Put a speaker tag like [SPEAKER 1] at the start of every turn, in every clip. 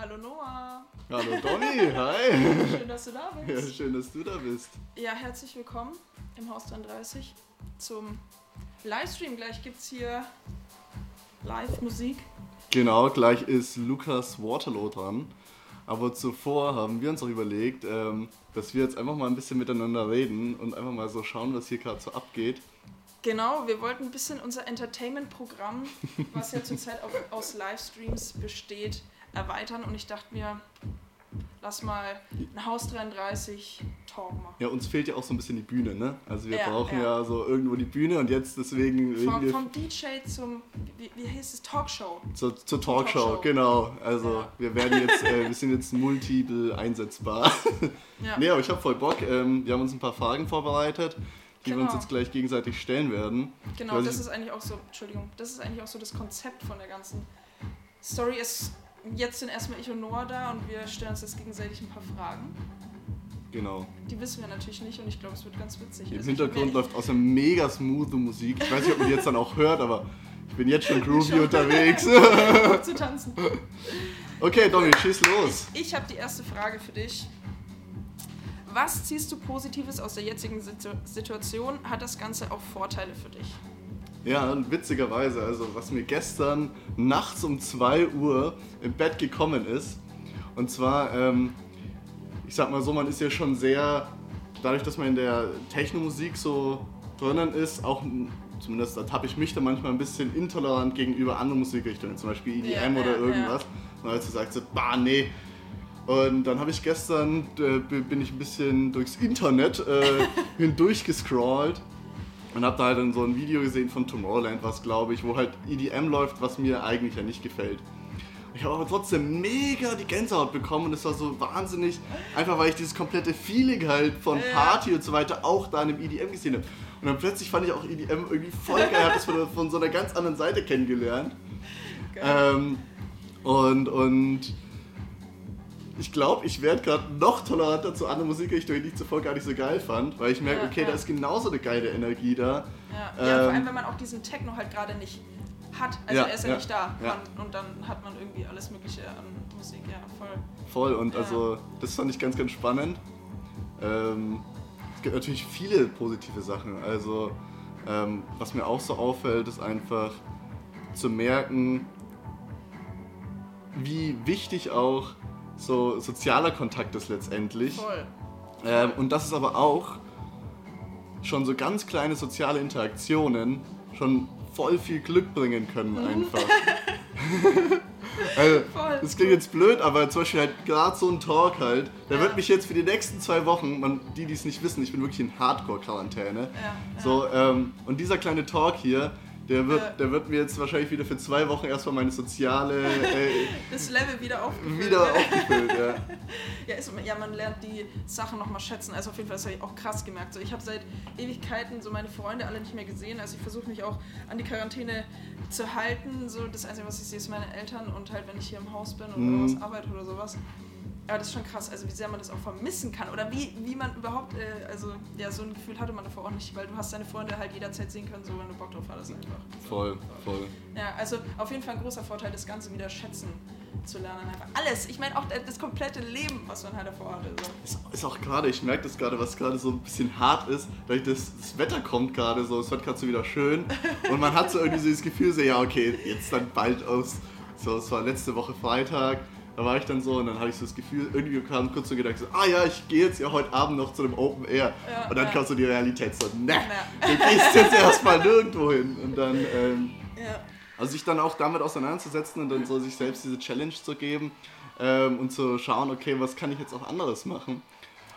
[SPEAKER 1] Hallo Noah.
[SPEAKER 2] Hallo Donny, hi.
[SPEAKER 1] Schön, dass du da
[SPEAKER 2] Ja,
[SPEAKER 1] bist.
[SPEAKER 2] schön, dass du da bist.
[SPEAKER 1] Ja, herzlich willkommen im Haus 33 zum Livestream. Gleich gibt es hier Live-Musik.
[SPEAKER 2] Genau, gleich ist Lukas Waterloo dran. Aber zuvor haben wir uns auch überlegt, ähm, dass wir jetzt einfach mal ein bisschen miteinander reden und einfach mal so schauen, was hier gerade so abgeht.
[SPEAKER 1] Genau, wir wollten ein bisschen unser Entertainment-Programm, was ja zurzeit auch aus Livestreams besteht, erweitern. Und ich dachte mir, lass mal ein Haus 33 Talk machen.
[SPEAKER 2] Ja, uns fehlt ja auch so ein bisschen die Bühne, ne? Also wir
[SPEAKER 1] Ja,
[SPEAKER 2] brauchen
[SPEAKER 1] ja.
[SPEAKER 2] ja. so irgendwo die Bühne und jetzt deswegen
[SPEAKER 1] Vom, vom DJ zum, wie, wie heißt es, Talkshow.
[SPEAKER 2] zur, zur Talkshow,
[SPEAKER 1] Talkshow.
[SPEAKER 2] genau. Also
[SPEAKER 1] Ja.
[SPEAKER 2] wir werden jetzt, äh, wir sind jetzt multiple einsetzbar.
[SPEAKER 1] Ja.
[SPEAKER 2] nee, aber ich habe voll Bock. Ähm, wir haben uns ein paar Fragen vorbereitet, die wir uns
[SPEAKER 1] Genau.
[SPEAKER 2] jetzt gleich gegenseitig stellen werden.
[SPEAKER 1] Genau, das ist eigentlich auch so, Entschuldigung, das ist eigentlich auch so das Konzept von der ganzen Story. Ist, jetzt sind erstmal ich und Noah da und wir stellen uns jetzt gegenseitig ein paar Fragen.
[SPEAKER 2] Genau.
[SPEAKER 1] Die wissen wir natürlich nicht und ich glaube, es wird ganz witzig.
[SPEAKER 2] Im
[SPEAKER 1] Also
[SPEAKER 2] Hintergrund
[SPEAKER 1] ich,
[SPEAKER 2] läuft außer mega smooth Musik. Ich weiß nicht, ob man die jetzt dann auch hört, aber ich bin jetzt schon groovy
[SPEAKER 1] Schon.
[SPEAKER 2] unterwegs.
[SPEAKER 1] ich zu tanzen.
[SPEAKER 2] okay, Domi, schieß los.
[SPEAKER 1] Ich habe die erste Frage für dich. Was ziehst du Positives aus der jetzigen Situ Situation? Hat das Ganze auch Vorteile für dich?
[SPEAKER 2] Ja, und witzigerweise, also was mir gestern nachts um 2 Uhr im Bett gekommen ist. Und zwar, ähm, ich sag mal so, man ist ja schon sehr, dadurch, dass man in der Technomusik so drinnen ist, auch zumindest da habe ich mich da manchmal ein bisschen intolerant gegenüber anderen Musikrichtungen, zum Beispiel EDM
[SPEAKER 1] Ja,
[SPEAKER 2] oder
[SPEAKER 1] ja,
[SPEAKER 2] irgendwas. Und als du sagst, bah, nee. Und dann habe ich gestern, äh, bin ich ein bisschen durchs Internet äh, hindurch gescrollt und habe da halt dann so ein Video gesehen von Tomorrowland, was glaube ich, wo halt EDM läuft, was mir eigentlich ja nicht gefällt. Ich habe aber trotzdem mega die Gänsehaut bekommen und es war so wahnsinnig, einfach weil ich dieses komplette Feeling halt von. Party und so weiter auch da in dem EDM gesehen habe. Und dann plötzlich fand ich auch EDM irgendwie voll geil, habe das von, von so einer ganz anderen Seite kennengelernt. Ähm, und, und ich glaube, ich werde gerade noch toleranter zu anderen Musikrichtungen, die ich zuvor gar nicht so geil fand, weil ich merke,
[SPEAKER 1] Ja,
[SPEAKER 2] okay,
[SPEAKER 1] ja.
[SPEAKER 2] da ist genauso eine geile Energie da.
[SPEAKER 1] Ja, ja vor
[SPEAKER 2] Ähm,
[SPEAKER 1] allem, wenn man auch diesen Techno halt gerade nicht hat. Also
[SPEAKER 2] Ja,
[SPEAKER 1] er ist ja,
[SPEAKER 2] ja,
[SPEAKER 1] nicht da.
[SPEAKER 2] ja.
[SPEAKER 1] Und dann hat man irgendwie alles Mögliche an Musik. Ja, voll.
[SPEAKER 2] Voll und also das fand ich ganz, ganz spannend. Ähm, es gibt natürlich viele positive Sachen. Also ähm, was mir auch so auffällt, ist einfach zu merken, wie wichtig auch so sozialer Kontakt ist letztendlich.
[SPEAKER 1] Voll.
[SPEAKER 2] Ähm, und dass es aber auch schon so ganz kleine soziale Interaktionen schon voll viel Glück bringen können einfach. also,
[SPEAKER 1] Voll.
[SPEAKER 2] das klingt jetzt blöd, aber zum Beispiel halt gerade so ein Talk halt, der
[SPEAKER 1] Ja.
[SPEAKER 2] wird mich jetzt für die nächsten zwei Wochen, man, die die es nicht wissen, ich bin wirklich in Hardcore-Quarantäne.
[SPEAKER 1] Ja, ja.
[SPEAKER 2] So, ähm, und dieser kleine Talk hier, der wird,
[SPEAKER 1] Ja.
[SPEAKER 2] der wird mir jetzt wahrscheinlich wieder für zwei Wochen erstmal meine soziale äh,
[SPEAKER 1] Das Level wieder aufgefüllt.
[SPEAKER 2] wieder aufgefüllt. Ja.
[SPEAKER 1] Ja, ist, ja, man lernt die Sachen nochmal schätzen. Also auf jeden Fall, das habe ich auch krass gemerkt. So, ich habe seit Ewigkeiten so meine Freunde alle nicht mehr gesehen. Also ich versuche mich auch an die Quarantäne zu halten. So, das Einzige, was ich sehe, ist meine Eltern und halt, wenn ich hier im Haus bin oder
[SPEAKER 2] Mhm.
[SPEAKER 1] was arbeite oder sowas. Aber das ist schon krass, also wie sehr man das auch vermissen kann. Oder wie, wie man überhaupt, äh, also ja, so ein Gefühl hatte man davor auch nicht, weil du hast deine Freunde halt jederzeit sehen können, so wenn du Bock drauf hattest einfach.
[SPEAKER 2] Voll, voll.
[SPEAKER 1] Ja, also auf jeden Fall ein großer Vorteil, das Ganze wieder schätzen zu lernen. Einfach alles. Ich meine auch das komplette Leben, was man halt davor hatte. So.
[SPEAKER 2] Ist, ist auch gerade, ich merke das gerade, was gerade so ein bisschen hart ist, weil das, das Wetter kommt gerade so, es wird gerade so wieder schön und man hat so irgendwie so das Gefühl, so, ja okay, jetzt dann bald aus, so, es war letzte Woche Freitag, da war ich dann so und dann hatte ich so das Gefühl, irgendwie kam kurz so Gedanke, so, ah ja, ich gehe jetzt ja heute Abend noch zu einem Open Air
[SPEAKER 1] Ja,
[SPEAKER 2] und dann
[SPEAKER 1] ja.
[SPEAKER 2] kam so die Realität so, ne,
[SPEAKER 1] Ja.
[SPEAKER 2] du gehst jetzt erstmal nirgendwo hin und dann, ähm, also sich dann auch damit auseinanderzusetzen und dann so sich selbst diese Challenge zu geben ähm, und zu schauen, okay, was kann ich jetzt auch anderes machen.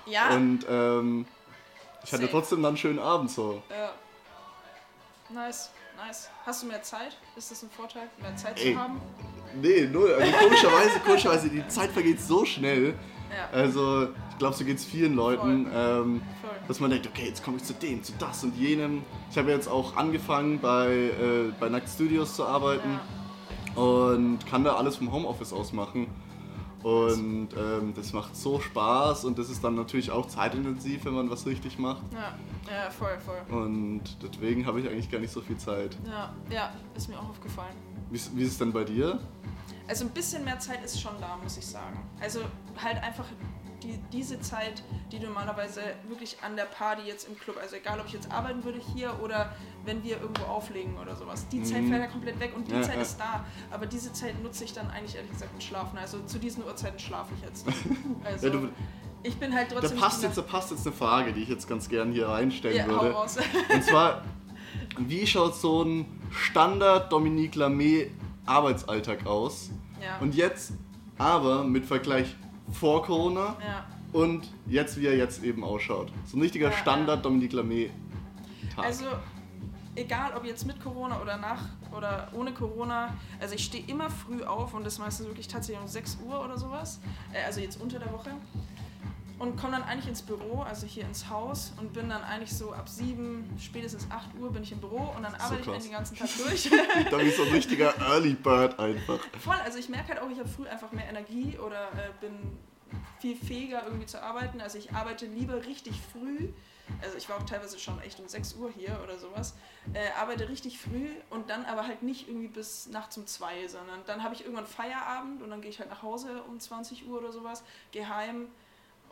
[SPEAKER 1] Ja.
[SPEAKER 2] Und ähm, ich hatte trotzdem dann einen schönen Abend so.
[SPEAKER 1] ja. Nice, nice. Hast du mehr Zeit? Ist das ein Vorteil, mehr Zeit
[SPEAKER 2] Ey.
[SPEAKER 1] zu haben?
[SPEAKER 2] Nee, null. Also komischerweise, komischerweise, die Zeit vergeht so schnell.
[SPEAKER 1] Ja.
[SPEAKER 2] Also ich glaube, so geht es vielen Leuten. Ähm, dass man denkt, okay, jetzt komme ich zu dem, zu das und jenem. Ich habe jetzt auch angefangen bei, äh, bei Nackt Studios zu arbeiten und kann da alles vom Homeoffice aus machen. Und ähm, das macht so Spaß und das ist dann natürlich auch zeitintensiv, wenn man was richtig macht.
[SPEAKER 1] Ja, ja, voll, voll.
[SPEAKER 2] Und deswegen habe ich eigentlich gar nicht so viel Zeit.
[SPEAKER 1] Ja, ja, ist mir auch aufgefallen.
[SPEAKER 2] Wie, ist- wie ist es denn bei dir?
[SPEAKER 1] Also ein bisschen mehr Zeit ist schon da, muss ich sagen. Also halt einfach die, diese Zeit, die du normalerweise wirklich an der Party jetzt im Club, also egal ob ich jetzt arbeiten würde hier oder wenn wir irgendwo auflegen oder sowas, die Zeit
[SPEAKER 2] Mhm.
[SPEAKER 1] fällt ja komplett weg und die
[SPEAKER 2] Ja,
[SPEAKER 1] Zeit
[SPEAKER 2] ja.
[SPEAKER 1] ist da. Aber diese Zeit nutze ich dann eigentlich ehrlich gesagt mit Schlafen. Also zu diesen Uhrzeiten schlafe ich jetzt. Also
[SPEAKER 2] Ja, du-
[SPEAKER 1] ich bin halt
[SPEAKER 2] Da
[SPEAKER 1] trotzdem.
[SPEAKER 2] passt,
[SPEAKER 1] nicht
[SPEAKER 2] jetzt, da passt jetzt eine Frage, die ich jetzt ganz gern hier
[SPEAKER 1] hau
[SPEAKER 2] würde.
[SPEAKER 1] raus.
[SPEAKER 2] Und zwar, wie schaut so ein Standard Dominique Lamé Arbeitsalltag aus?
[SPEAKER 1] ja.
[SPEAKER 2] Und jetzt aber mit Vergleich vor Corona
[SPEAKER 1] ja.
[SPEAKER 2] und jetzt, wie er jetzt eben ausschaut. So ein richtiger
[SPEAKER 1] Ja,
[SPEAKER 2] Standard Dominique Lamé Tag.
[SPEAKER 1] Also, egal ob jetzt mit Corona oder nach oder ohne Corona, also ich stehe immer früh auf und das meistens wirklich tatsächlich um 6 Uhr oder sowas, äh, also jetzt unter der Woche. Und komme dann eigentlich ins Büro, also hier ins Haus und bin dann eigentlich so ab 7, spätestens 8 Uhr bin ich im Büro und dann arbeite ich
[SPEAKER 2] krass.
[SPEAKER 1] dann den ganzen Tag durch.
[SPEAKER 2] da ich so ein richtiger Early Bird einfach.
[SPEAKER 1] Voll, also ich merke halt auch, ich habe früh einfach mehr Energie oder äh, bin viel fähiger irgendwie zu arbeiten. Also ich arbeite lieber richtig früh. Also ich war auch teilweise schon echt um 6 Uhr hier oder sowas. Äh, arbeite richtig früh und dann aber halt nicht irgendwie bis nachts um 2, sondern dann habe ich irgendwann Feierabend und dann gehe ich halt nach Hause um 20 Uhr oder sowas, gehe heim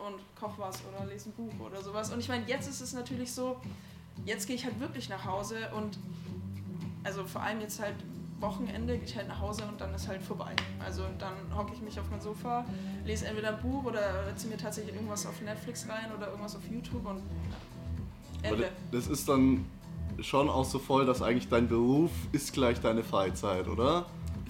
[SPEAKER 1] und koche was oder lese ein Buch oder sowas. Und ich meine, jetzt ist es natürlich so, jetzt gehe ich halt wirklich nach Hause und also vor allem jetzt halt Wochenende gehe ich halt nach Hause und dann ist halt vorbei. Also dann hocke ich mich auf mein Sofa, lese entweder ein Buch oder ziehe mir tatsächlich irgendwas auf Netflix rein oder irgendwas auf YouTube und
[SPEAKER 2] Aber
[SPEAKER 1] Ende.
[SPEAKER 2] das ist dann schon auch so voll, dass eigentlich dein Beruf ist gleich deine Freizeit, oder?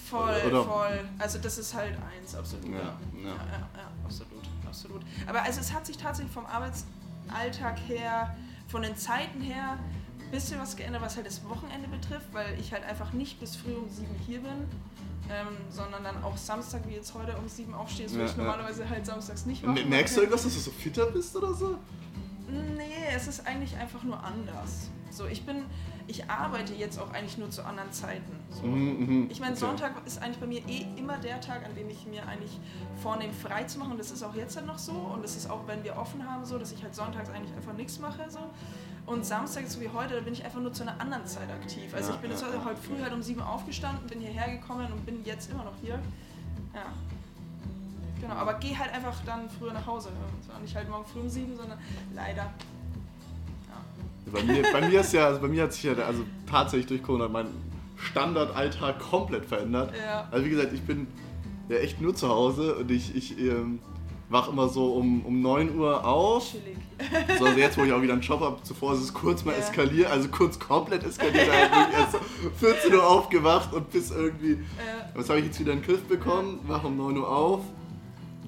[SPEAKER 1] Voll,
[SPEAKER 2] oder-
[SPEAKER 1] voll. Also das ist halt eins, absolut.
[SPEAKER 2] Ja.
[SPEAKER 1] ja,
[SPEAKER 2] ja,
[SPEAKER 1] ja absolut, absolut. Aber also es hat sich tatsächlich vom Arbeitsalltag her, von den Zeiten her, ein bisschen was geändert, was halt das Wochenende betrifft, weil ich halt einfach nicht bis früh um sieben hier bin, ähm, sondern dann auch Samstag, wie jetzt heute, um sieben aufstehe, das würde
[SPEAKER 2] Ja,
[SPEAKER 1] ich
[SPEAKER 2] ja.
[SPEAKER 1] normalerweise halt samstags nicht machen.
[SPEAKER 2] Merkst du irgendwas, dass du so fitter bist oder so?
[SPEAKER 1] Nee, es ist eigentlich einfach nur anders. So, ich bin, ich arbeite jetzt auch eigentlich nur zu anderen Zeiten. So.
[SPEAKER 2] Mhm, mhm.
[SPEAKER 1] Ich meine,
[SPEAKER 2] Okay.
[SPEAKER 1] Sonntag ist eigentlich bei mir eh immer der Tag, an dem ich mir eigentlich vornehme, frei zu machen. Und das ist auch jetzt halt noch so. Und das ist auch, wenn wir offen haben, so, dass ich halt sonntags eigentlich einfach nichts mache. So. Und Samstag, so wie heute, da bin ich einfach nur zu einer anderen Zeit aktiv. Also ich bin jetzt heute früh halt um sieben aufgestanden, bin hierher gekommen und bin jetzt immer noch hier. Ja. Genau, aber geh halt einfach dann früher nach Hause. Nicht halt morgen früh um sieben, sondern leider. Ja.
[SPEAKER 2] Bei mir, bei mir ist ja, also bei mir hat sich ja also tatsächlich durch Corona mein Standardalltag komplett verändert.
[SPEAKER 1] Ja.
[SPEAKER 2] Also wie gesagt, ich bin ja echt nur zu Hause und ich, ich ähm, wach immer so um, um 9 Uhr auf.
[SPEAKER 1] Chillig.
[SPEAKER 2] So, also jetzt, wo ich auch wieder einen Job habe, zuvor ist es kurz mal
[SPEAKER 1] Ja.
[SPEAKER 2] eskaliert, also kurz komplett eskaliert, da bin ich erst 14 Uhr aufgewacht und bis irgendwie,
[SPEAKER 1] Äh,
[SPEAKER 2] was habe ich jetzt wieder in den Griff bekommen, wach um 9 Uhr auf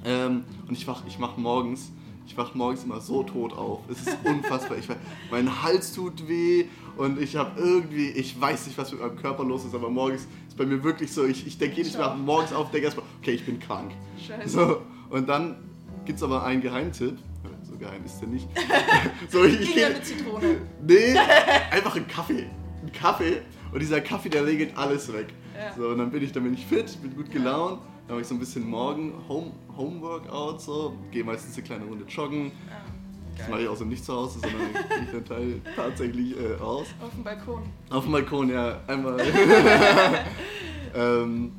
[SPEAKER 2] ähm, und ich wach, ich mach morgens, ich wach morgens immer so tot auf, es ist unfassbar, ich, mein Hals tut weh und ich habe irgendwie, ich weiß nicht, was mit meinem Körper los ist, aber morgens ist bei mir wirklich so, ich, ich denke jedes Mal morgens auf, denke erstmal, okay, ich bin krank.
[SPEAKER 1] scheiße.
[SPEAKER 2] So, und dann gibt es aber einen Geheimtipp. So geheim ist der nicht. so, ich, ich,
[SPEAKER 1] ja mit Zitrone.
[SPEAKER 2] nee, einfach ein Kaffee. Ein Kaffee. Und dieser Kaffee, der regelt alles weg.
[SPEAKER 1] Ja.
[SPEAKER 2] So, und dann bin ich, dann bin ich fit, bin gut gelaunt. Dann mache ich so ein bisschen morgen Home, Homeworkout, so. Gehe meistens eine kleine Runde joggen.
[SPEAKER 1] Ja.
[SPEAKER 2] Das mache ich auch so nicht zu Hause, sondern ich dann teil, tatsächlich äh, raus.
[SPEAKER 1] Auf dem Balkon.
[SPEAKER 2] Auf dem Balkon, ja, einmal. ähm,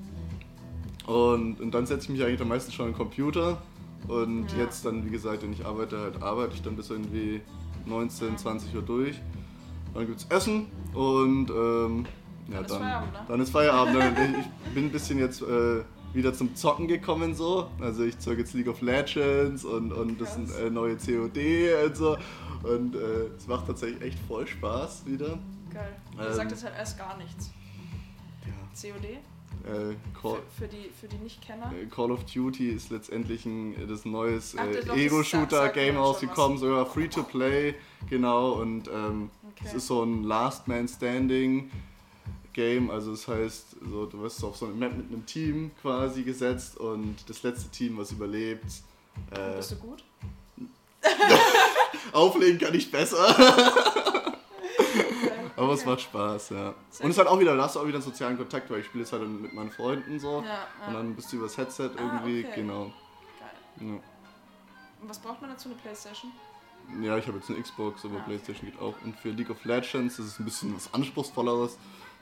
[SPEAKER 2] und, und dann setze ich mich eigentlich am meisten schon an den Computer. Und
[SPEAKER 1] Ja.
[SPEAKER 2] jetzt dann, wie gesagt, wenn ich arbeite, halt arbeite ich dann bis irgendwie 19, 20 Uhr durch. Dann gibt's Essen und ähm, ja,
[SPEAKER 1] Dann ist
[SPEAKER 2] dann,
[SPEAKER 1] Feierabend, ne?
[SPEAKER 2] dann ist Feierabend. Ich bin ein bisschen jetzt äh, wieder zum Zocken gekommen so. Also ich zocke jetzt League of Legends und, und das sind äh, neue COD und so. Und äh, es macht tatsächlich echt voll Spaß wieder.
[SPEAKER 1] Geil. Du
[SPEAKER 2] Ähm,
[SPEAKER 1] sagtest halt erst gar nichts.
[SPEAKER 2] Ja.
[SPEAKER 1] COD?
[SPEAKER 2] Äh, Call,
[SPEAKER 1] Für, für, die, für die Nicht-Kenner?
[SPEAKER 2] äh, Call of Duty ist letztendlich ein das neues
[SPEAKER 1] Ach,
[SPEAKER 2] äh,
[SPEAKER 1] das- das
[SPEAKER 2] Ego-Shooter-Game
[SPEAKER 1] sagt mir
[SPEAKER 2] rausgekommen, sogar Free-to-Play, genau. Und ähm, es
[SPEAKER 1] Okay.
[SPEAKER 2] ist so ein Last Man Standing Game, also das heißt, so, du wirst auf so eine Map mit einem Team quasi gesetzt und das letzte Team, was überlebt, äh,
[SPEAKER 1] Bist du gut?
[SPEAKER 2] auflegen kann ich besser. Aber es macht Spaß, ja. Und es hat auch wieder, da hast du auch wieder einen sozialen Kontakt, weil ich spiele jetzt halt mit meinen Freunden so.
[SPEAKER 1] Ja, ja.
[SPEAKER 2] Und dann bist du übers Headset
[SPEAKER 1] Ah,
[SPEAKER 2] irgendwie,
[SPEAKER 1] okay.
[SPEAKER 2] genau.
[SPEAKER 1] Geil.
[SPEAKER 2] Ja.
[SPEAKER 1] Und was braucht man dazu? Eine Playstation?
[SPEAKER 2] Ja, ich habe jetzt eine Xbox, aber
[SPEAKER 1] Ah, okay.
[SPEAKER 2] Playstation geht auch. Und für League of Legends das ist ein bisschen was Anspruchsvolleres.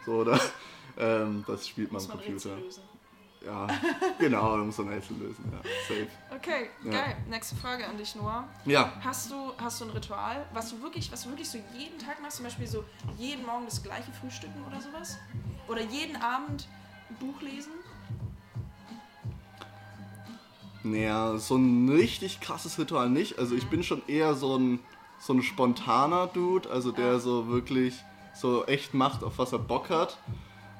[SPEAKER 2] So, oder? Ähm, das spielt man am Computer.
[SPEAKER 1] Lösen.
[SPEAKER 2] ja, genau, da muss man Rätsel lösen. Ja, safe.
[SPEAKER 1] Okay,
[SPEAKER 2] Ja.
[SPEAKER 1] geil. Nächste Frage an dich, Noah.
[SPEAKER 2] Ja,
[SPEAKER 1] Hast du, hast du ein Ritual, was du wirklich, was du wirklich so jeden Tag machst? Zum Beispiel so jeden Morgen das gleiche Frühstücken oder sowas? Oder jeden Abend ein Buch lesen?
[SPEAKER 2] naja, so ein richtig krasses Ritual nicht. Also ich bin schon eher so ein, so ein spontaner Dude, also der so wirklich so echt macht, auf was er Bock hat.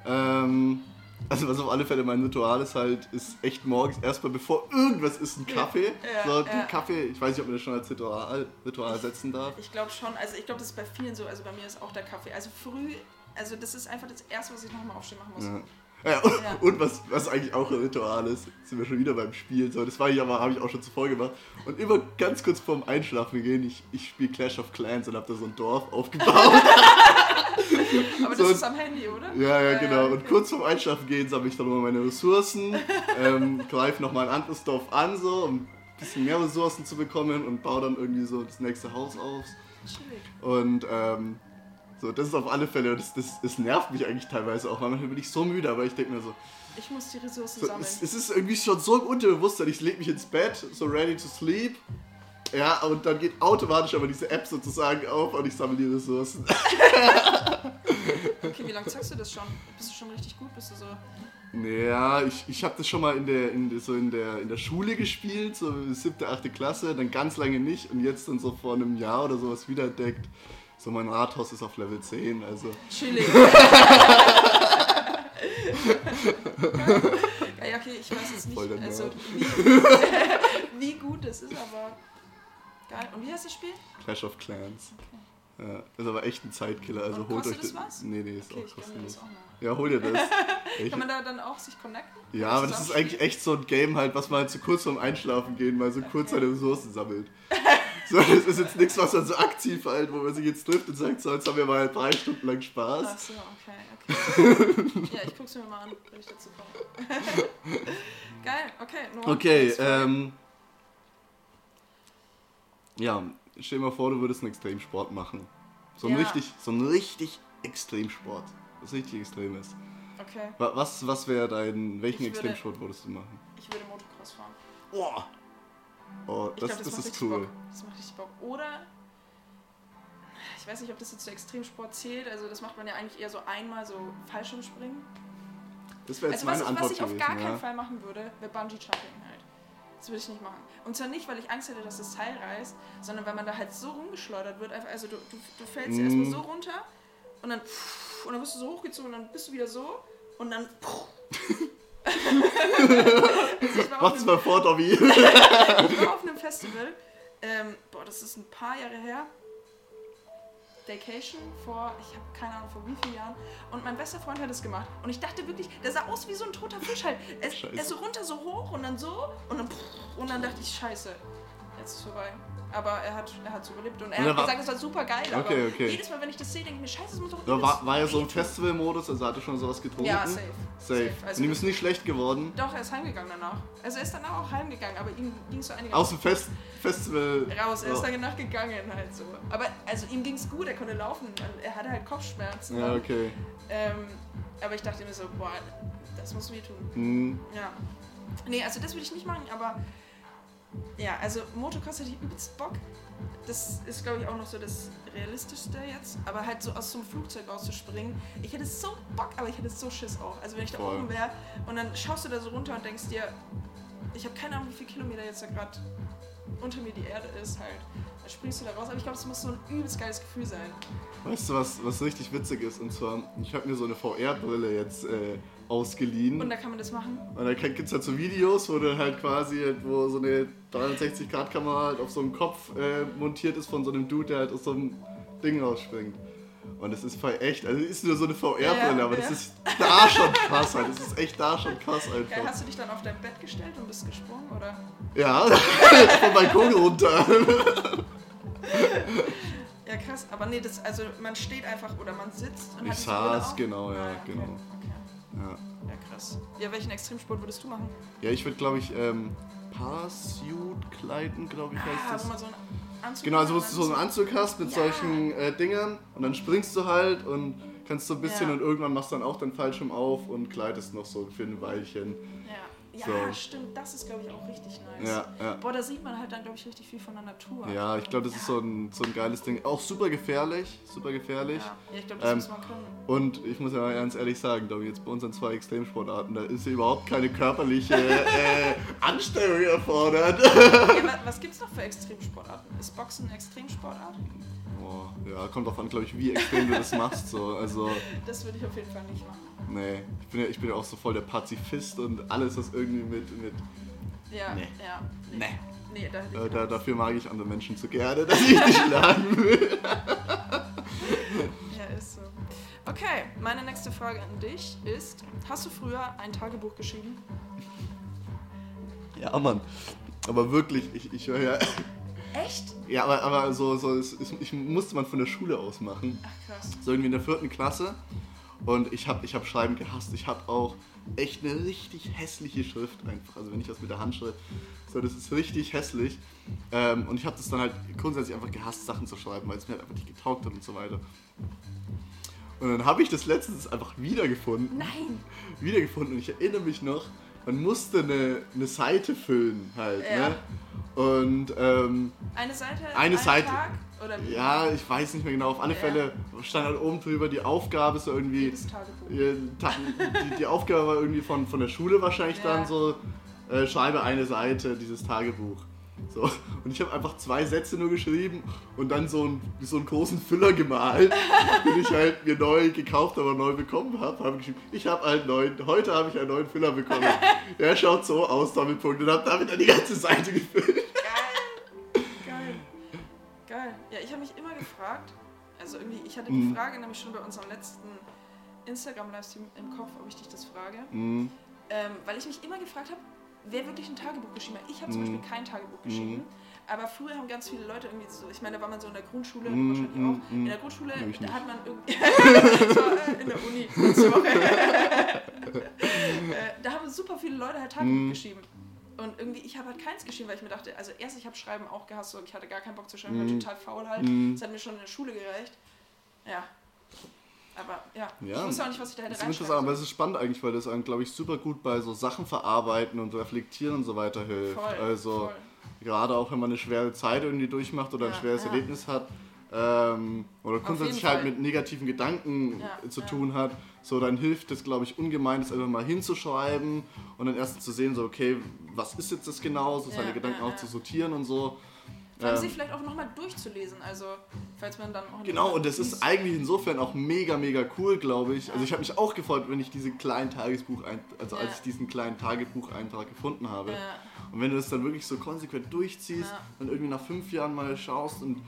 [SPEAKER 2] Ähm, also was auf alle Fälle mein Ritual ist halt, ist echt morgens erstmal bevor irgendwas ist ein Kaffee.
[SPEAKER 1] Ja,
[SPEAKER 2] so
[SPEAKER 1] ja.
[SPEAKER 2] Kaffee, ich weiß nicht, ob man das schon als Ritual, Ritual setzen darf.
[SPEAKER 1] Ich glaube schon, also ich glaube, das ist bei vielen so, also bei mir ist auch der Kaffee. Also früh, also das ist einfach das Erste, was ich nochmal aufstehen machen muss.
[SPEAKER 2] Ja. Ja, und,
[SPEAKER 1] Ja.
[SPEAKER 2] und was, was eigentlich auch ein Ritual ist, sind wir schon wieder beim Spielen. So, das war ich aber, habe ich auch schon zuvor gemacht. Und immer ganz kurz vorm Einschlafen gehen, ich, ich spiele Clash of Clans und habe da so ein Dorf aufgebaut.
[SPEAKER 1] Aber das
[SPEAKER 2] So-
[SPEAKER 1] ist am Handy, oder?
[SPEAKER 2] ja, ja, genau. Und kurz vorm Einschlafen gehen sammle ich dann nochmal meine Ressourcen, ähm, greife nochmal ein anderes Dorf an, so, um ein bisschen mehr Ressourcen zu bekommen und baue dann irgendwie so das nächste Haus auf. Und ähm, so, das ist auf alle Fälle, das, das, das nervt mich eigentlich teilweise auch, weil manchmal bin ich so müde, aber ich denke mir so,
[SPEAKER 1] Ich muss die Ressourcen
[SPEAKER 2] So,
[SPEAKER 1] sammeln.
[SPEAKER 2] es, es ist irgendwie schon so im Unterbewusstsein, ich leg mich ins Bett, so ready to sleep. Ja, und dann geht automatisch aber diese App sozusagen auf und ich sammle die Ressourcen.
[SPEAKER 1] Okay, wie lange zockst du das schon? Bist du schon richtig gut? Bist du so.
[SPEAKER 2] Naja, ich, ich habe das schon mal in der, in so in, der, in der Schule gespielt, so siebte, achte Klasse, dann ganz lange nicht und jetzt dann so vor einem Jahr oder sowas wiederentdeckt. So mein Rathaus ist auf Level 10, also
[SPEAKER 1] Chillig. ja, okay, ich weiß
[SPEAKER 2] Voll
[SPEAKER 1] nicht, also wie, wie gut das ist, aber geil. Und wie heißt das Spiel?
[SPEAKER 2] Clash of Clans. Ja, das ist aber echt ein Zeitkiller, also
[SPEAKER 1] Und
[SPEAKER 2] holt euch
[SPEAKER 1] das was?
[SPEAKER 2] Nee, nee, ist
[SPEAKER 1] Okay,
[SPEAKER 2] auch kostenlos. Ja, hol dir das.
[SPEAKER 1] Kann man da dann auch sich connecten?
[SPEAKER 2] Ja, aber das ist eigentlich echt so ein Game halt, was man halt so kurz vorm Einschlafen gehen mal so kurz seine Ressourcen sammelt. So, das ist jetzt nichts, was man so aktiv halt, wo man sich jetzt trifft und sagt, so, jetzt haben wir mal drei Stunden lang
[SPEAKER 1] Ach
[SPEAKER 2] Spaß.
[SPEAKER 1] so, okay, okay. ja, ich guck's mir mal an, wenn ich dazu komme. geil, okay. Noah,
[SPEAKER 2] Okay, ähm. Ja, stell dir mal vor, du würdest einen Extremsport machen. So ein
[SPEAKER 1] Ja.
[SPEAKER 2] richtig, so ein richtig Extremsport. Was richtig extrem ist.
[SPEAKER 1] Okay,
[SPEAKER 2] Wa- Was, was wäre dein, welchen
[SPEAKER 1] würde-
[SPEAKER 2] Extremsport würdest du machen?
[SPEAKER 1] ich würde Motocross fahren.
[SPEAKER 2] Boah! Oh, das,
[SPEAKER 1] glaub,
[SPEAKER 2] das,
[SPEAKER 1] macht
[SPEAKER 2] ist cool.
[SPEAKER 1] Bock. Das macht richtig Bock. Oder, ich weiß nicht, ob das jetzt zu Extremsport zählt. Also das macht man ja eigentlich eher so einmal so Fallschirmspringen.
[SPEAKER 2] Das wäre jetzt
[SPEAKER 1] Also was
[SPEAKER 2] meine
[SPEAKER 1] ich,
[SPEAKER 2] Antwort
[SPEAKER 1] was ich auf
[SPEAKER 2] gewesen.
[SPEAKER 1] gar keinen
[SPEAKER 2] ja.
[SPEAKER 1] Fall machen würde, wäre Bungee Jumping halt. Das würde ich nicht machen. Und zwar nicht, weil ich Angst hätte, dass das Teil reißt, sondern weil man da halt so rumgeschleudert wird. Also du, du, du fällst
[SPEAKER 2] Mm.
[SPEAKER 1] erstmal so runter und dann und dann wirst du so hochgezogen und dann bist du wieder so und dann einem-
[SPEAKER 2] mal vor, Dobby.
[SPEAKER 1] ich war auf einem Festival. Ähm, boah, das ist ein paar Jahre her. Vacation vor, ich habe keine Ahnung, vor wie vielen Jahren. Und mein bester Freund hat es gemacht. Und ich dachte wirklich, der sah aus wie so ein toter Fisch halt. Er er ist so runter, so hoch und dann so. Und dann, und dann dachte ich, scheiße, jetzt ist es vorbei. Aber er hat er hat's überlebt und er
[SPEAKER 2] Und er
[SPEAKER 1] hat
[SPEAKER 2] war-
[SPEAKER 1] gesagt, es war super geil.
[SPEAKER 2] Okay,
[SPEAKER 1] aber
[SPEAKER 2] okay.
[SPEAKER 1] jedes Mal, wenn ich das sehe, denke ich mir, scheiße, es muss doch
[SPEAKER 2] war, war ja so im Festival-Modus, also hat er schon sowas getrunken.
[SPEAKER 1] Ja, safe.
[SPEAKER 2] Safe.
[SPEAKER 1] Also
[SPEAKER 2] Und ihm ist nicht schlecht geworden.
[SPEAKER 1] Doch, er ist heimgegangen danach. Also er ist danach auch heimgegangen, aber ihm ging es so einiges
[SPEAKER 2] Aus dem Fest Festival.
[SPEAKER 1] raus. Er ist danach gegangen halt so. Aber also ihm ging es gut, er konnte laufen. Er hatte halt Kopfschmerzen.
[SPEAKER 2] Ja, okay.
[SPEAKER 1] ähm, aber ich dachte mir so, boah, das muss wehtun.
[SPEAKER 2] Hm.
[SPEAKER 1] Ja. Nee, also das würde ich nicht machen, aber ja, also Motocross hätte ich übelst Bock. Das ist, glaube ich, auch noch so das Realistischste jetzt. Aber halt so aus so einem Flugzeug rauszuspringen. Ich hätte so Bock, aber ich hätte so Schiss auch. Also wenn ich da
[SPEAKER 2] Voll.
[SPEAKER 1] oben wäre und dann schaust du da so runter und denkst dir, ich habe keine Ahnung, wie viele Kilometer jetzt da gerade unter mir die Erde ist halt. Springst du da raus. Aber ich glaube, es muss so ein übelst geiles Gefühl sein.
[SPEAKER 2] Weißt du, was, was richtig witzig ist? Und zwar, ich habe mir so eine VR-Brille jetzt äh, ausgeliehen.
[SPEAKER 1] Und da kann man das machen.
[SPEAKER 2] Und da gibt es halt so Videos, wo du halt quasi, halt, wo so eine 360-Grad-Kamera halt auf so einem Kopf äh, montiert ist von so einem Dude, der halt aus so einem Ding rausspringt. Und das ist voll echt, also ist nur so eine VR-Brille,
[SPEAKER 1] Ja, ja,
[SPEAKER 2] aber
[SPEAKER 1] ja.
[SPEAKER 2] das ist da schon krass halt. Das ist echt da schon krass
[SPEAKER 1] Geil,
[SPEAKER 2] einfach.
[SPEAKER 1] hast du dich dann auf dein Bett gestellt und bist gesprungen, oder?
[SPEAKER 2] Ja, vom Balkon runter.
[SPEAKER 1] Ja, krass. Aber nee, das, also man steht einfach oder man sitzt und
[SPEAKER 2] Ich saß, genau, ja,
[SPEAKER 1] Ah, okay,
[SPEAKER 2] genau.
[SPEAKER 1] Okay.
[SPEAKER 2] Ja,
[SPEAKER 1] Ja, krass. Ja, welchen Extremsport würdest du machen?
[SPEAKER 2] ja ich würde glaube ich ähm, Parsuit-Kleiden, glaube ich heißt
[SPEAKER 1] Ah,
[SPEAKER 2] das.
[SPEAKER 1] wo man so einen Anzug
[SPEAKER 2] Genau, also wo du so einen Anzug hast mit
[SPEAKER 1] Ja.
[SPEAKER 2] solchen äh, Dingern und dann springst du halt und kannst so ein bisschen
[SPEAKER 1] Ja.
[SPEAKER 2] und irgendwann machst du dann auch dein Fallschirm auf und gleitest noch so für ein Weilchen.
[SPEAKER 1] Ja, ja
[SPEAKER 2] So.
[SPEAKER 1] stimmt, das ist, glaube ich, auch richtig nice.
[SPEAKER 2] Ja, ja.
[SPEAKER 1] Boah, da sieht man halt dann, glaube ich, richtig viel von der Natur.
[SPEAKER 2] Ja, ich glaube, das ist so ein, so ein geiles Ding. Auch super gefährlich, super gefährlich.
[SPEAKER 1] Ja, ja ich glaube, das
[SPEAKER 2] Ähm,
[SPEAKER 1] muss man können.
[SPEAKER 2] Und ich muss ja mal ganz ehrlich sagen, glaube ich, jetzt bei unseren zwei Extremsportarten, da ist ja überhaupt keine körperliche äh, Anstrengung erfordert.
[SPEAKER 1] Ja, wa- was gibt's noch für Extremsportarten? Ist Boxen eine Extremsportart?
[SPEAKER 2] Boah, ja, kommt drauf an, glaube ich, wie extrem du das machst. So. Also,
[SPEAKER 1] Das würde ich auf jeden Fall nicht machen.
[SPEAKER 2] nee, ich bin, ja, ich bin ja auch so voll der Pazifist und alles, was irgendwie mit. mit
[SPEAKER 1] Ja,
[SPEAKER 2] Nee.
[SPEAKER 1] ja.
[SPEAKER 2] Nee.
[SPEAKER 1] Nee, da hätte ich
[SPEAKER 2] äh, da, dafür mag ich andere Menschen zu gerne, dass ich dich schlagen will.
[SPEAKER 1] Ja, ist so. Okay, meine nächste Frage an dich ist: Hast du früher ein Tagebuch geschrieben?
[SPEAKER 2] Ja, Mann. Aber wirklich, ich, ich höre ja.
[SPEAKER 1] Echt?
[SPEAKER 2] Ja, aber, aber so, so es, es, ich musste man von der Schule aus machen.
[SPEAKER 1] Ach krass.
[SPEAKER 2] so irgendwie in der vierten Klasse und ich habe ich hab Schreiben gehasst. Ich habe auch echt eine richtig hässliche Schrift einfach. Also wenn ich das mit der Hand schreibe, so das ist richtig hässlich. Ähm, und ich habe das dann halt grundsätzlich einfach gehasst, Sachen zu schreiben, weil es mir halt einfach nicht getaugt hat und so weiter. Und dann habe ich das letztens einfach wiedergefunden.
[SPEAKER 1] Nein!
[SPEAKER 2] Wiedergefunden und ich erinnere mich noch, man musste eine, eine Seite füllen halt.
[SPEAKER 1] Ja.
[SPEAKER 2] Ne? Und ähm,
[SPEAKER 1] Eine Seite?
[SPEAKER 2] Eine Seite.
[SPEAKER 1] Tag?
[SPEAKER 2] Ja, ich weiß nicht mehr genau. Auf alle
[SPEAKER 1] Ja.
[SPEAKER 2] Fälle stand halt oben drüber die Aufgabe so irgendwie. Die, die Aufgabe war irgendwie von, von der Schule wahrscheinlich
[SPEAKER 1] Ja.
[SPEAKER 2] dann so, äh, schreibe eine Seite dieses Tagebuch. So. Und ich habe einfach zwei Sätze nur geschrieben und dann so, ein, so einen großen Füller gemalt, den ich halt mir neu gekauft, aber neu bekommen habe. Habe geschrieben, ich habe einen neuen, heute habe ich einen neuen Füller bekommen. Der schaut so aus, Doppelpunkt. Und habe damit dann die ganze Seite gefüllt.
[SPEAKER 1] Mich immer gefragt, also irgendwie, ich hatte die
[SPEAKER 2] Mhm.
[SPEAKER 1] Frage nämlich schon bei unserem letzten Instagram-Livestream im Kopf, ob ich dich das frage.
[SPEAKER 2] Mhm.
[SPEAKER 1] Ähm, weil ich mich immer gefragt habe, wer wirklich ein Tagebuch geschrieben hat. Ich habe zum
[SPEAKER 2] Mhm.
[SPEAKER 1] Beispiel kein Tagebuch geschrieben. Aber früher haben ganz viele Leute irgendwie so, ich meine, da war man so in der Grundschule,
[SPEAKER 2] Mhm,
[SPEAKER 1] wahrscheinlich
[SPEAKER 2] mhm,
[SPEAKER 1] auch.
[SPEAKER 2] mhm.
[SPEAKER 1] In der Grundschule, da hat man irgendwie. war äh, in der Uni letzte Woche. äh, da haben super viele Leute halt Tagebuch
[SPEAKER 2] Mhm.
[SPEAKER 1] geschrieben. Und irgendwie, ich habe halt keins geschrieben, weil ich mir dachte, also erst, ich habe Schreiben auch gehasst, so, ich hatte gar keinen Bock zu schreiben, ich war
[SPEAKER 2] Mhm.
[SPEAKER 1] total faul halt.
[SPEAKER 2] Mhm.
[SPEAKER 1] Das hat mir schon in der Schule gereicht. Ja. Aber ja,
[SPEAKER 2] Ja.
[SPEAKER 1] ich wusste auch nicht, was ich da hätte
[SPEAKER 2] Das ist aber es ist spannend eigentlich, weil das einem, glaube ich, super gut bei so Sachen verarbeiten und reflektieren und so weiter hilft.
[SPEAKER 1] Voll,
[SPEAKER 2] also
[SPEAKER 1] voll.
[SPEAKER 2] gerade auch wenn man eine schwere Zeit irgendwie durchmacht oder ein
[SPEAKER 1] Ja,
[SPEAKER 2] schweres
[SPEAKER 1] ja.
[SPEAKER 2] Erlebnis hat ähm, oder grundsätzlich halt mit negativen Gedanken zu tun hat, so dann hilft es, glaube ich, ungemein, das einfach mal hinzuschreiben und dann erst zu sehen, so okay, was ist jetzt das genau, so seine
[SPEAKER 1] Ja,
[SPEAKER 2] Gedanken
[SPEAKER 1] ja,
[SPEAKER 2] auch
[SPEAKER 1] ja.
[SPEAKER 2] zu sortieren und so.
[SPEAKER 1] Vor allem
[SPEAKER 2] Ähm,
[SPEAKER 1] sich vielleicht auch nochmal durchzulesen, also falls man dann auch
[SPEAKER 2] Genau, und das ist eigentlich insofern auch mega, mega cool, glaube ich. Also ich habe mich auch gefreut, wenn ich diesen kleinen Tagesbuch, also als
[SPEAKER 1] Ja.
[SPEAKER 2] ich diesen kleinen Tagebucheintrag gefunden habe.
[SPEAKER 1] Ja,
[SPEAKER 2] Und wenn du das dann wirklich so konsequent durchziehst
[SPEAKER 1] Ja.
[SPEAKER 2] und irgendwie nach fünf Jahren mal schaust und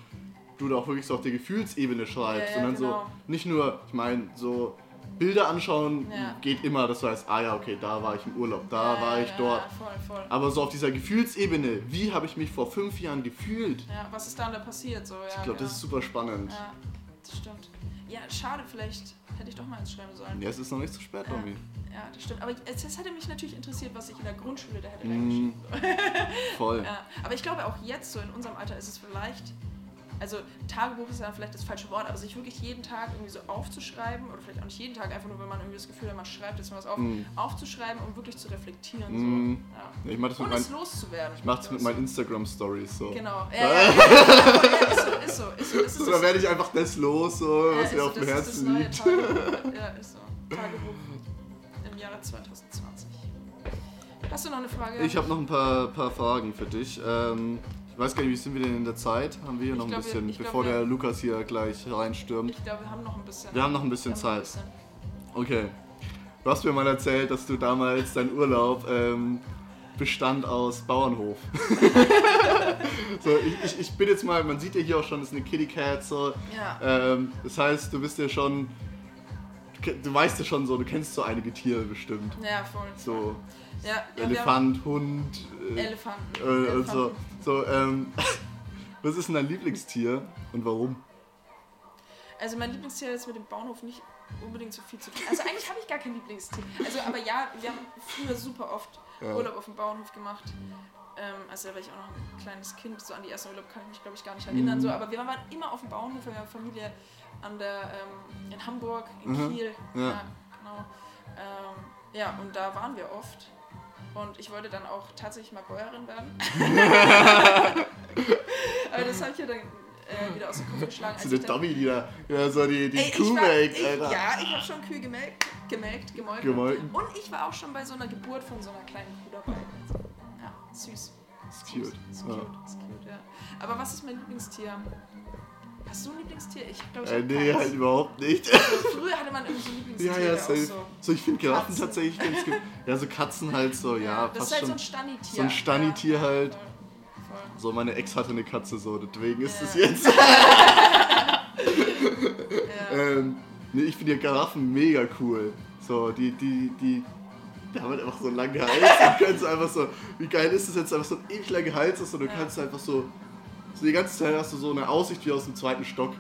[SPEAKER 2] du da auch wirklich so auf der Gefühlsebene schreibst
[SPEAKER 1] Ja, ja,
[SPEAKER 2] und dann
[SPEAKER 1] genau.
[SPEAKER 2] so nicht nur, ich meine, so Bilder anschauen
[SPEAKER 1] Ja.
[SPEAKER 2] geht immer, dass du heißt, ah ja, okay, da war ich im Urlaub, da
[SPEAKER 1] ja,
[SPEAKER 2] war ich
[SPEAKER 1] ja,
[SPEAKER 2] dort.
[SPEAKER 1] Ja, voll, voll.
[SPEAKER 2] Aber so auf dieser Gefühlsebene, wie habe ich mich vor fünf Jahren gefühlt?
[SPEAKER 1] Ja, was ist dann da passiert? So,
[SPEAKER 2] Ich glaube,
[SPEAKER 1] genau.
[SPEAKER 2] das ist super spannend.
[SPEAKER 1] Ja, das stimmt. Ja, schade, vielleicht hätte ich doch mal eins schreiben sollen.
[SPEAKER 2] Ja, es ist noch nicht zu spät,
[SPEAKER 1] Ja.
[SPEAKER 2] Tommy.
[SPEAKER 1] Ja, das stimmt. Aber es, hätte mich natürlich interessiert, was ich in der Grundschule da hätte
[SPEAKER 2] Mm,
[SPEAKER 1] reingeschrieben.
[SPEAKER 2] voll.
[SPEAKER 1] Ja, aber ich glaube auch jetzt so in unserem Alter ist es vielleicht, also Tagebuch ist ja vielleicht das falsche Wort, aber sich wirklich jeden Tag irgendwie so aufzuschreiben oder vielleicht auch nicht jeden Tag, einfach nur wenn man irgendwie das Gefühl hat, man schreibt jetzt mal was auf,
[SPEAKER 2] Mm.
[SPEAKER 1] aufzuschreiben und wirklich zu reflektieren.
[SPEAKER 2] Mm.
[SPEAKER 1] So. Ja.
[SPEAKER 2] Ja, Ich mache das mit
[SPEAKER 1] Und
[SPEAKER 2] meinen
[SPEAKER 1] es loszuwerden.
[SPEAKER 2] Ich mach's mit
[SPEAKER 1] So.
[SPEAKER 2] meinen Instagram-Stories so.
[SPEAKER 1] Genau. Ja, ja, ja, ja, ist so, ist so, ist so.
[SPEAKER 2] So, da werde ich einfach das los, so, was mir
[SPEAKER 1] so,
[SPEAKER 2] auf dem Herzen liegt.
[SPEAKER 1] Tagebuch. Ja, ist so. Tagebuch im Jahre 2020. Hast du noch eine Frage?
[SPEAKER 2] Ich habe noch ein paar, paar Fragen für dich. Ähm, ich weiß gar nicht, wie sind wir denn in der Zeit? Haben wir hier
[SPEAKER 1] Ich
[SPEAKER 2] noch ein
[SPEAKER 1] glaub, wir-
[SPEAKER 2] bisschen, bevor
[SPEAKER 1] wir-
[SPEAKER 2] der Lukas hier gleich reinstürmt?
[SPEAKER 1] Ich glaube, wir haben noch ein bisschen.
[SPEAKER 2] Wir haben noch ein bisschen Zeit.
[SPEAKER 1] ein bisschen.
[SPEAKER 2] Okay. Du hast mir mal erzählt, dass du damals dein Urlaub ähm, bestand aus Bauernhof. so, ich, ich, ich bin jetzt mal, man sieht ja hier auch schon, das ist eine Kitty Cat, so.
[SPEAKER 1] Ja.
[SPEAKER 2] Ähm, das heißt, du bist ja schon, du, weißt ja schon so, du kennst so einige Tiere bestimmt.
[SPEAKER 1] Ja, voll.
[SPEAKER 2] So
[SPEAKER 1] Ja, ja,
[SPEAKER 2] Elefant, Hund
[SPEAKER 1] haben
[SPEAKER 2] äh,
[SPEAKER 1] Elefanten.
[SPEAKER 2] äh, und
[SPEAKER 1] Elefanten.
[SPEAKER 2] so. so ähm, was ist denn dein Lieblingstier und warum?
[SPEAKER 1] Also mein Lieblingstier hat jetzt mit dem Bauernhof nicht unbedingt so viel zu tun. Also eigentlich habe ich gar kein Lieblingstier. Also aber ja, wir haben früher super oft
[SPEAKER 2] Ja.
[SPEAKER 1] Urlaub auf dem Bauernhof gemacht. Ähm, also da war ich auch noch ein kleines Kind, so an die ersten Urlaub kann ich mich glaube ich gar nicht erinnern.
[SPEAKER 2] Mhm.
[SPEAKER 1] So, aber wir waren immer auf dem Bauernhof, wir haben Familie an der, ähm, in Hamburg, in
[SPEAKER 2] Mhm.
[SPEAKER 1] Kiel.
[SPEAKER 2] Ja.
[SPEAKER 1] genau. Ähm, ja, und da waren wir oft. Und ich wollte dann auch tatsächlich mal Bäuerin werden. aber das habe ich ja dann äh, wieder aus dem Kopf geschlagen.
[SPEAKER 2] So eine Dummy, die da ja, so die, die
[SPEAKER 1] Ey, ich
[SPEAKER 2] Kuh melkt, Alter.
[SPEAKER 1] Ja, ich habe schon Kühe gemelkt, gemelkt, gemolken.
[SPEAKER 2] Gemolken.
[SPEAKER 1] Und ich war auch schon bei so einer Geburt von so einer kleinen Kuh dabei. Ja, süß.
[SPEAKER 2] Ist cute.
[SPEAKER 1] Ist
[SPEAKER 2] Ja.
[SPEAKER 1] cute, ist cute, ja. Aber was ist mein Lieblingstier? Hast du ein Lieblingstier? Ich glaube, ich
[SPEAKER 2] Äh, nee,
[SPEAKER 1] keins.
[SPEAKER 2] halt überhaupt nicht.
[SPEAKER 1] Früher hatte man irgendwie so Lieblingstier.
[SPEAKER 2] ja, ja,
[SPEAKER 1] auch
[SPEAKER 2] safe.
[SPEAKER 1] so.
[SPEAKER 2] So, ich finde Giraffen tatsächlich ganz gut. Ja, so Katzen halt so, ja,
[SPEAKER 1] das
[SPEAKER 2] fast
[SPEAKER 1] ist halt
[SPEAKER 2] schon.
[SPEAKER 1] so ein Stani-Tier.
[SPEAKER 2] so ein Stani-Tier
[SPEAKER 1] ja,
[SPEAKER 2] halt.
[SPEAKER 1] Voll, voll.
[SPEAKER 2] So, meine Ex hatte eine Katze so, deswegen ist
[SPEAKER 1] Ja.
[SPEAKER 2] es jetzt.
[SPEAKER 1] Ja.
[SPEAKER 2] ähm, nee, ich finde ja Giraffen mega cool. So, die, die, die, die haben halt einfach so einen langen Hals und können so einfach so, wie geil ist es jetzt, einfach so ein ewig langer Hals ist und du
[SPEAKER 1] Ja.
[SPEAKER 2] kannst einfach so, so die ganze Zeit hast du so eine Aussicht wie aus dem zweiten Stock.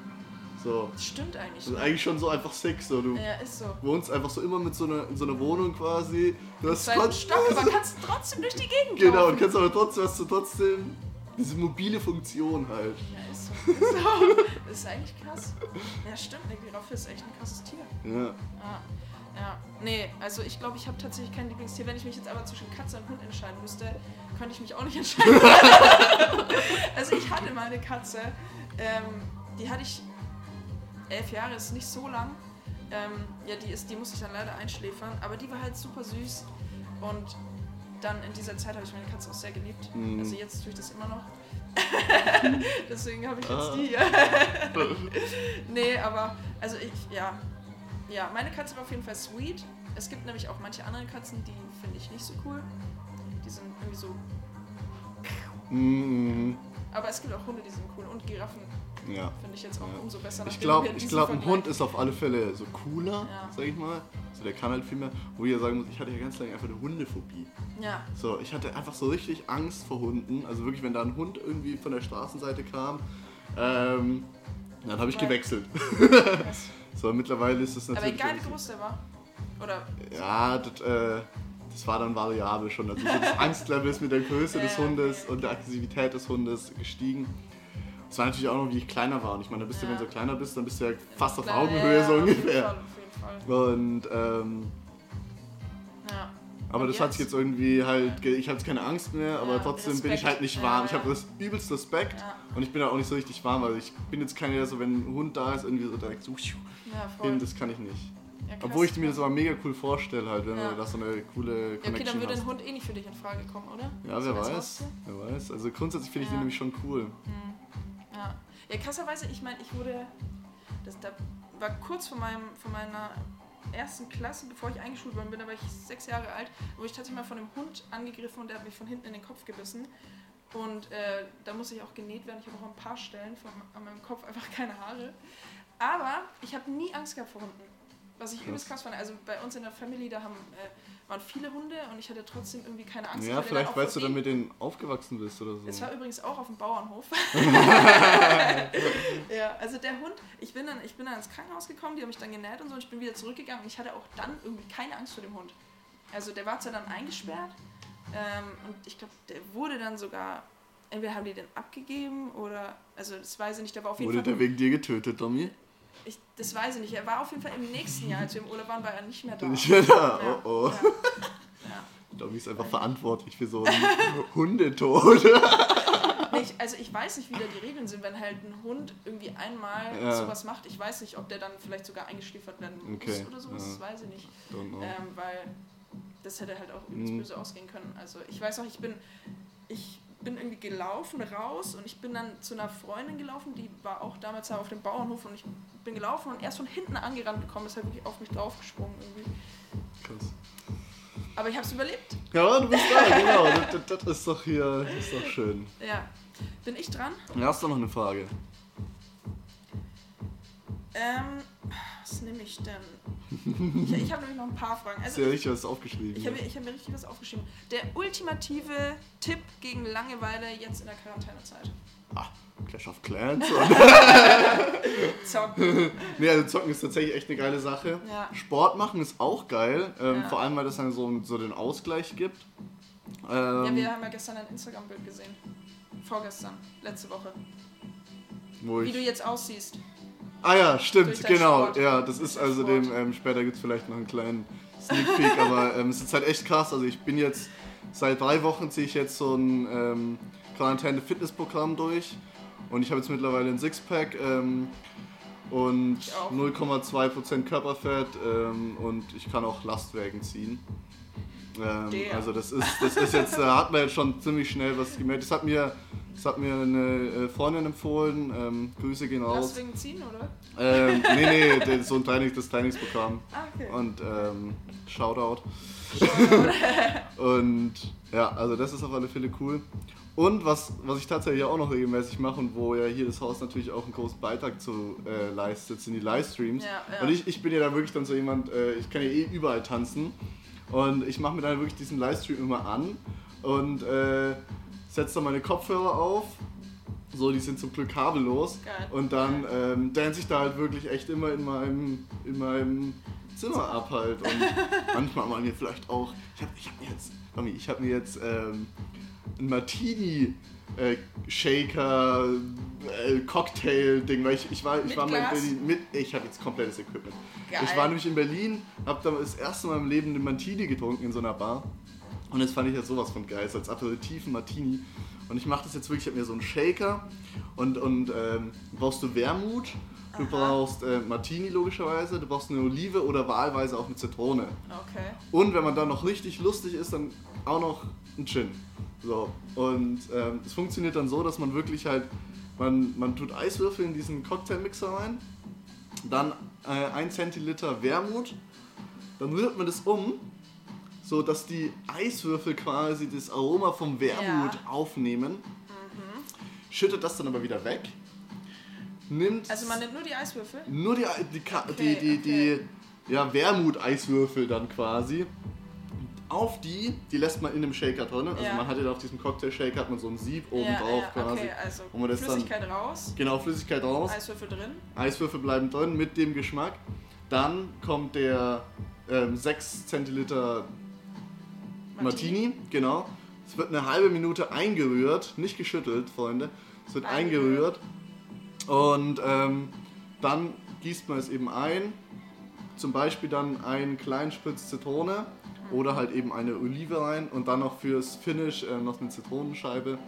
[SPEAKER 2] So,
[SPEAKER 1] Das stimmt eigentlich.
[SPEAKER 2] das ist eigentlich schon so einfach sick, so, du
[SPEAKER 1] Ja, ist so.
[SPEAKER 2] wohnst einfach so immer mit so einer, in so einer Wohnung quasi. Du hast
[SPEAKER 1] Stock, aber kannst trotzdem durch die Gegend
[SPEAKER 2] Genau,
[SPEAKER 1] laufen.
[SPEAKER 2] und kannst aber trotzdem, hast du trotzdem diese mobile Funktion halt.
[SPEAKER 1] Ja, ist so. Ist, so. Das ist eigentlich krass. Ja, stimmt, eine Giraffe ist echt ein krasses Tier.
[SPEAKER 2] Ja.
[SPEAKER 1] Ja. Ja, nee, also ich glaube, ich habe tatsächlich kein Lieblingstier. Wenn ich mich jetzt aber zwischen Katze und Hund entscheiden müsste, könnte ich mich auch nicht entscheiden. also ich hatte mal eine Katze, ähm, die hatte ich elf Jahre, ist nicht so lang. Ähm, ja, die, ist, die musste ich dann leider einschläfern, aber die war halt super süß. Und dann in dieser Zeit habe ich meine Katze auch sehr geliebt.
[SPEAKER 2] Mhm.
[SPEAKER 1] Also jetzt tue ich das immer noch. Deswegen habe ich jetzt
[SPEAKER 2] Ah.
[SPEAKER 1] die hier. nee, aber also ich, ja. Ja, meine Katze war auf jeden Fall sweet. Es gibt nämlich auch manche andere Katzen, die finde ich nicht so cool. Die sind irgendwie so.
[SPEAKER 2] Mhm.
[SPEAKER 1] Aber es gibt auch Hunde, die sind cool. Und Giraffen
[SPEAKER 2] Ja.
[SPEAKER 1] finde ich jetzt auch
[SPEAKER 2] Ja.
[SPEAKER 1] umso besser.
[SPEAKER 2] Ich glaube, glaub, ein Hund ist auf alle Fälle so cooler,
[SPEAKER 1] Ja.
[SPEAKER 2] sag ich mal. So, der kann halt viel mehr. Wo ich ja sagen muss, ich hatte ja ganz lange einfach eine Hundephobie.
[SPEAKER 1] Ja,
[SPEAKER 2] So, ich hatte einfach so richtig Angst vor Hunden. Also wirklich, wenn da ein Hund irgendwie von der Straßenseite kam, ähm, dann habe ich
[SPEAKER 1] Right.
[SPEAKER 2] gewechselt. So, mittlerweile ist
[SPEAKER 1] Aber
[SPEAKER 2] natürlich.
[SPEAKER 1] egal wie groß der war. Oder.
[SPEAKER 2] Ja, das, äh, das war dann variabel schon. Also so das Angstlevel ist mit der Größe des Hundes und der Aggressivität des Hundes gestiegen. Es war natürlich auch noch, wie ich kleiner war. Und ich meine, da bist du,
[SPEAKER 1] Ja.
[SPEAKER 2] wenn du kleiner bist, dann bist du ja fast auf Augenhöhe
[SPEAKER 1] ja,
[SPEAKER 2] so
[SPEAKER 1] auf jeden
[SPEAKER 2] ungefähr.
[SPEAKER 1] Fall, auf jeden Fall.
[SPEAKER 2] Und ähm. Aber das hat sich
[SPEAKER 1] jetzt?
[SPEAKER 2] irgendwie halt, ich habe jetzt keine Angst mehr, aber
[SPEAKER 1] Ja,
[SPEAKER 2] trotzdem bin ich
[SPEAKER 1] Respekt.
[SPEAKER 2] halt nicht
[SPEAKER 1] Ja,
[SPEAKER 2] warm. Ich
[SPEAKER 1] ja.
[SPEAKER 2] habe das übelst Respekt
[SPEAKER 1] Ja.
[SPEAKER 2] und ich bin da auch nicht so richtig warm, weil ich bin jetzt keiner, der so, wenn ein Hund da ist, irgendwie so direkt so hin, das kann ich nicht. Obwohl ich mir das aber mega cool vorstelle, halt, wenn
[SPEAKER 1] Ja.
[SPEAKER 2] du da so eine coole
[SPEAKER 1] Ja, okay,
[SPEAKER 2] Connection
[SPEAKER 1] dann würde ein Hund eh nicht für dich in Frage kommen, oder?
[SPEAKER 2] Ja, wer weiß.
[SPEAKER 1] Haustier?
[SPEAKER 2] Wer weiß. Also grundsätzlich finde ich den nämlich schon cool.
[SPEAKER 1] Ja. ja, krasserweise, ich meine, ich wurde. Das da war kurz vor, meinem, vor meiner ersten Klasse, bevor ich eingeschult worden bin, da war ich sechs Jahre alt, wurde ich tatsächlich mal von einem Hund angegriffen und der hat mich von hinten in den Kopf gebissen. Und äh, da musste ich auch genäht werden. Ich habe auch ein paar Stellen von, an meinem Kopf einfach keine Haare. Aber ich habe nie Angst gehabt vor Hunden. Was ich übelst krass fand. Also bei uns in der Family, da haben, äh, waren viele Hunde und ich hatte trotzdem irgendwie keine Angst.
[SPEAKER 2] Ja, vielleicht weil du dann mit denen aufgewachsen bist oder
[SPEAKER 1] es
[SPEAKER 2] so.
[SPEAKER 1] war übrigens auch auf dem Bauernhof. ja, also der Hund, ich bin, dann, ich bin dann ins Krankenhaus gekommen, die haben mich dann genäht und so und ich bin wieder zurückgegangen und ich hatte auch dann irgendwie keine Angst vor dem Hund. Also der war zwar dann eingesperrt ähm, und ich glaube, der wurde dann sogar, entweder haben die den abgegeben oder, also das weiß ich nicht, war auf jeden
[SPEAKER 2] Wurde
[SPEAKER 1] Fall,
[SPEAKER 2] der wegen dir getötet, Tommy?
[SPEAKER 1] Ich, das weiß ich nicht, er war auf jeden Fall im nächsten Jahr, als wir im Urlaub waren, war er nicht mehr da.
[SPEAKER 2] Nicht mehr da.
[SPEAKER 1] Ja,
[SPEAKER 2] Oh oh.
[SPEAKER 1] Ja. Ja.
[SPEAKER 2] Tommy ist einfach verantwortlich für so einen Hundetod.
[SPEAKER 1] Nicht, also ich weiß nicht, wie da die Regeln sind, wenn halt ein Hund irgendwie einmal
[SPEAKER 2] Ja.
[SPEAKER 1] sowas macht. Ich weiß nicht, ob der dann vielleicht sogar eingeschläfert werden muss
[SPEAKER 2] Okay,
[SPEAKER 1] oder sowas.
[SPEAKER 2] ja.
[SPEAKER 1] Das weiß ich nicht. Ähm, weil das hätte halt auch übelst
[SPEAKER 2] Mhm.
[SPEAKER 1] böse ausgehen können. Also ich weiß noch, ich bin, ich bin irgendwie gelaufen raus und ich bin dann zu einer Freundin gelaufen, die war auch damals da auf dem Bauernhof und ich bin gelaufen und erst von hinten angerannt gekommen, ist halt wirklich auf mich draufgesprungen irgendwie.
[SPEAKER 2] Krass.
[SPEAKER 1] Aber ich habe es überlebt.
[SPEAKER 2] Ja, du bist da, genau. Das, das, das ist doch hier, ist doch schön.
[SPEAKER 1] Ja. Bin ich dran?
[SPEAKER 2] Ja, hast du noch eine Frage?
[SPEAKER 1] Ähm, was nehme ich denn? Ich, ich habe nämlich noch ein paar Fragen.
[SPEAKER 2] Hast
[SPEAKER 1] Also
[SPEAKER 2] du ja
[SPEAKER 1] ich,
[SPEAKER 2] richtig was aufgeschrieben?
[SPEAKER 1] ich habe ich hab mir richtig was aufgeschrieben. Der ultimative Tipp gegen Langeweile jetzt in der Quarantänezeit.
[SPEAKER 2] ah, Clash of Clans.
[SPEAKER 1] Zocken.
[SPEAKER 2] nee, also Zocken ist tatsächlich echt eine geile Sache.
[SPEAKER 1] Ja.
[SPEAKER 2] Sport machen ist auch geil. Ähm,
[SPEAKER 1] Ja.
[SPEAKER 2] Vor allem, weil das dann so, so den Ausgleich gibt.
[SPEAKER 1] Ja,
[SPEAKER 2] Ähm,
[SPEAKER 1] wir haben ja gestern ein Instagram-Bild gesehen. Vorgestern, letzte Woche.
[SPEAKER 2] wo
[SPEAKER 1] Wie du jetzt aussiehst.
[SPEAKER 2] Ah ja, stimmt, genau.
[SPEAKER 1] Sport.
[SPEAKER 2] Ja, das ist also dem, ähm, später gibt es vielleicht noch einen kleinen Sneak Peek, aber ähm, es ist halt echt krass. Also ich bin jetzt, seit drei Wochen ziehe ich jetzt so ein ähm, Quarantäne-Fitnessprogramm durch und ich habe jetzt mittlerweile ein Sixpack ähm, und
[SPEAKER 1] Ich auch.
[SPEAKER 2] 0,2% Körperfett ähm, und ich kann auch Lastwagen ziehen. Ähm, also das ist, das ist jetzt, da hat man jetzt schon ziemlich schnell was gemerkt. Das hat mir, das hat mir eine äh, Freundin empfohlen. Ähm, Grüße gehen raus.
[SPEAKER 1] Lass wegen ziehen, oder?
[SPEAKER 2] Ähm, nee, nee, so ein Trainings, das Trainingsprogramm.
[SPEAKER 1] Ah, okay.
[SPEAKER 2] Und ähm, Shoutout. und ja, also das ist auf alle Fälle cool. Und was, was ich tatsächlich auch noch regelmäßig mache und wo ja hier das Haus natürlich auch einen großen Beitrag zu äh, leistet, sind die Livestreams.
[SPEAKER 1] Ja, ja.
[SPEAKER 2] Und ich, ich bin ja da wirklich dann so jemand, äh, ich kann ja eh überall tanzen. Und ich mache mir dann wirklich diesen Livestream immer an und äh, setze dann meine Kopfhörer auf. So, die sind zum Glück kabellos.
[SPEAKER 1] Geil.
[SPEAKER 2] Und dann ähm, dance ich da halt wirklich echt immer in meinem, in meinem Zimmer ab halt. Und manchmal mal mir vielleicht auch. Ich habe ich hab mir jetzt, Mami, ich habe mir jetzt ähm, ein Martini. Äh, Shaker, äh, Cocktail-Ding, weil ich, ich war, ich
[SPEAKER 1] Mit
[SPEAKER 2] war mal in? Berlin mit, ich habe jetzt komplettes Equipment.
[SPEAKER 1] Geil.
[SPEAKER 2] Ich war nämlich in Berlin, habe da das erste Mal im Leben einen Martini getrunken in so einer Bar. Und das fand ich jetzt sowas von geil, als aperitiven Martini. Und ich mache das jetzt wirklich, ich habe mir so einen Shaker und, und ähm, brauchst du Wermut, du
[SPEAKER 1] Aha.
[SPEAKER 2] brauchst äh, Martini logischerweise, du brauchst eine Olive oder wahlweise auch eine Zitrone.
[SPEAKER 1] Okay.
[SPEAKER 2] Und wenn man dann noch richtig lustig ist, dann auch noch ein Gin. So. Und ähm, es funktioniert dann so, dass man wirklich halt, man, man tut Eiswürfel in diesen Cocktailmixer rein, dann äh, 1 Zentiliter Wermut, dann rührt man das um, so dass die Eiswürfel quasi das Aroma vom Wermut
[SPEAKER 1] Ja. Mhm.
[SPEAKER 2] aufnehmen, schüttet das dann aber wieder weg, nimmt
[SPEAKER 1] Also man nimmt nur die Eiswürfel?
[SPEAKER 2] nur die, die, Ka-
[SPEAKER 1] Okay,
[SPEAKER 2] die, die,
[SPEAKER 1] okay.
[SPEAKER 2] die ja, Wermut-Eiswürfel dann quasi. Auf die, die lässt man in einem Shaker drin. Also
[SPEAKER 1] Ja.
[SPEAKER 2] man hat ja auf diesem Cocktail-Shaker hat man so ein Sieb oben
[SPEAKER 1] ja,
[SPEAKER 2] drauf
[SPEAKER 1] ja,
[SPEAKER 2] quasi.
[SPEAKER 1] okay, also
[SPEAKER 2] wo man das dann-
[SPEAKER 1] Flüssigkeit raus,
[SPEAKER 2] Genau, Flüssigkeit raus.
[SPEAKER 1] Eiswürfel drin.
[SPEAKER 2] Eiswürfel bleiben drin mit dem Geschmack. Dann kommt der ähm, 6 Zentiliter Martini. genau. Es wird eine halbe Minute eingerührt, nicht geschüttelt, Freunde. Es wird eingerührt. Und ähm, dann gießt man es eben ein. Zum Beispiel dann einen kleinen Spritz Zitrone oder halt eben eine Olive rein und dann noch fürs Finish äh, noch eine Zitronenscheibe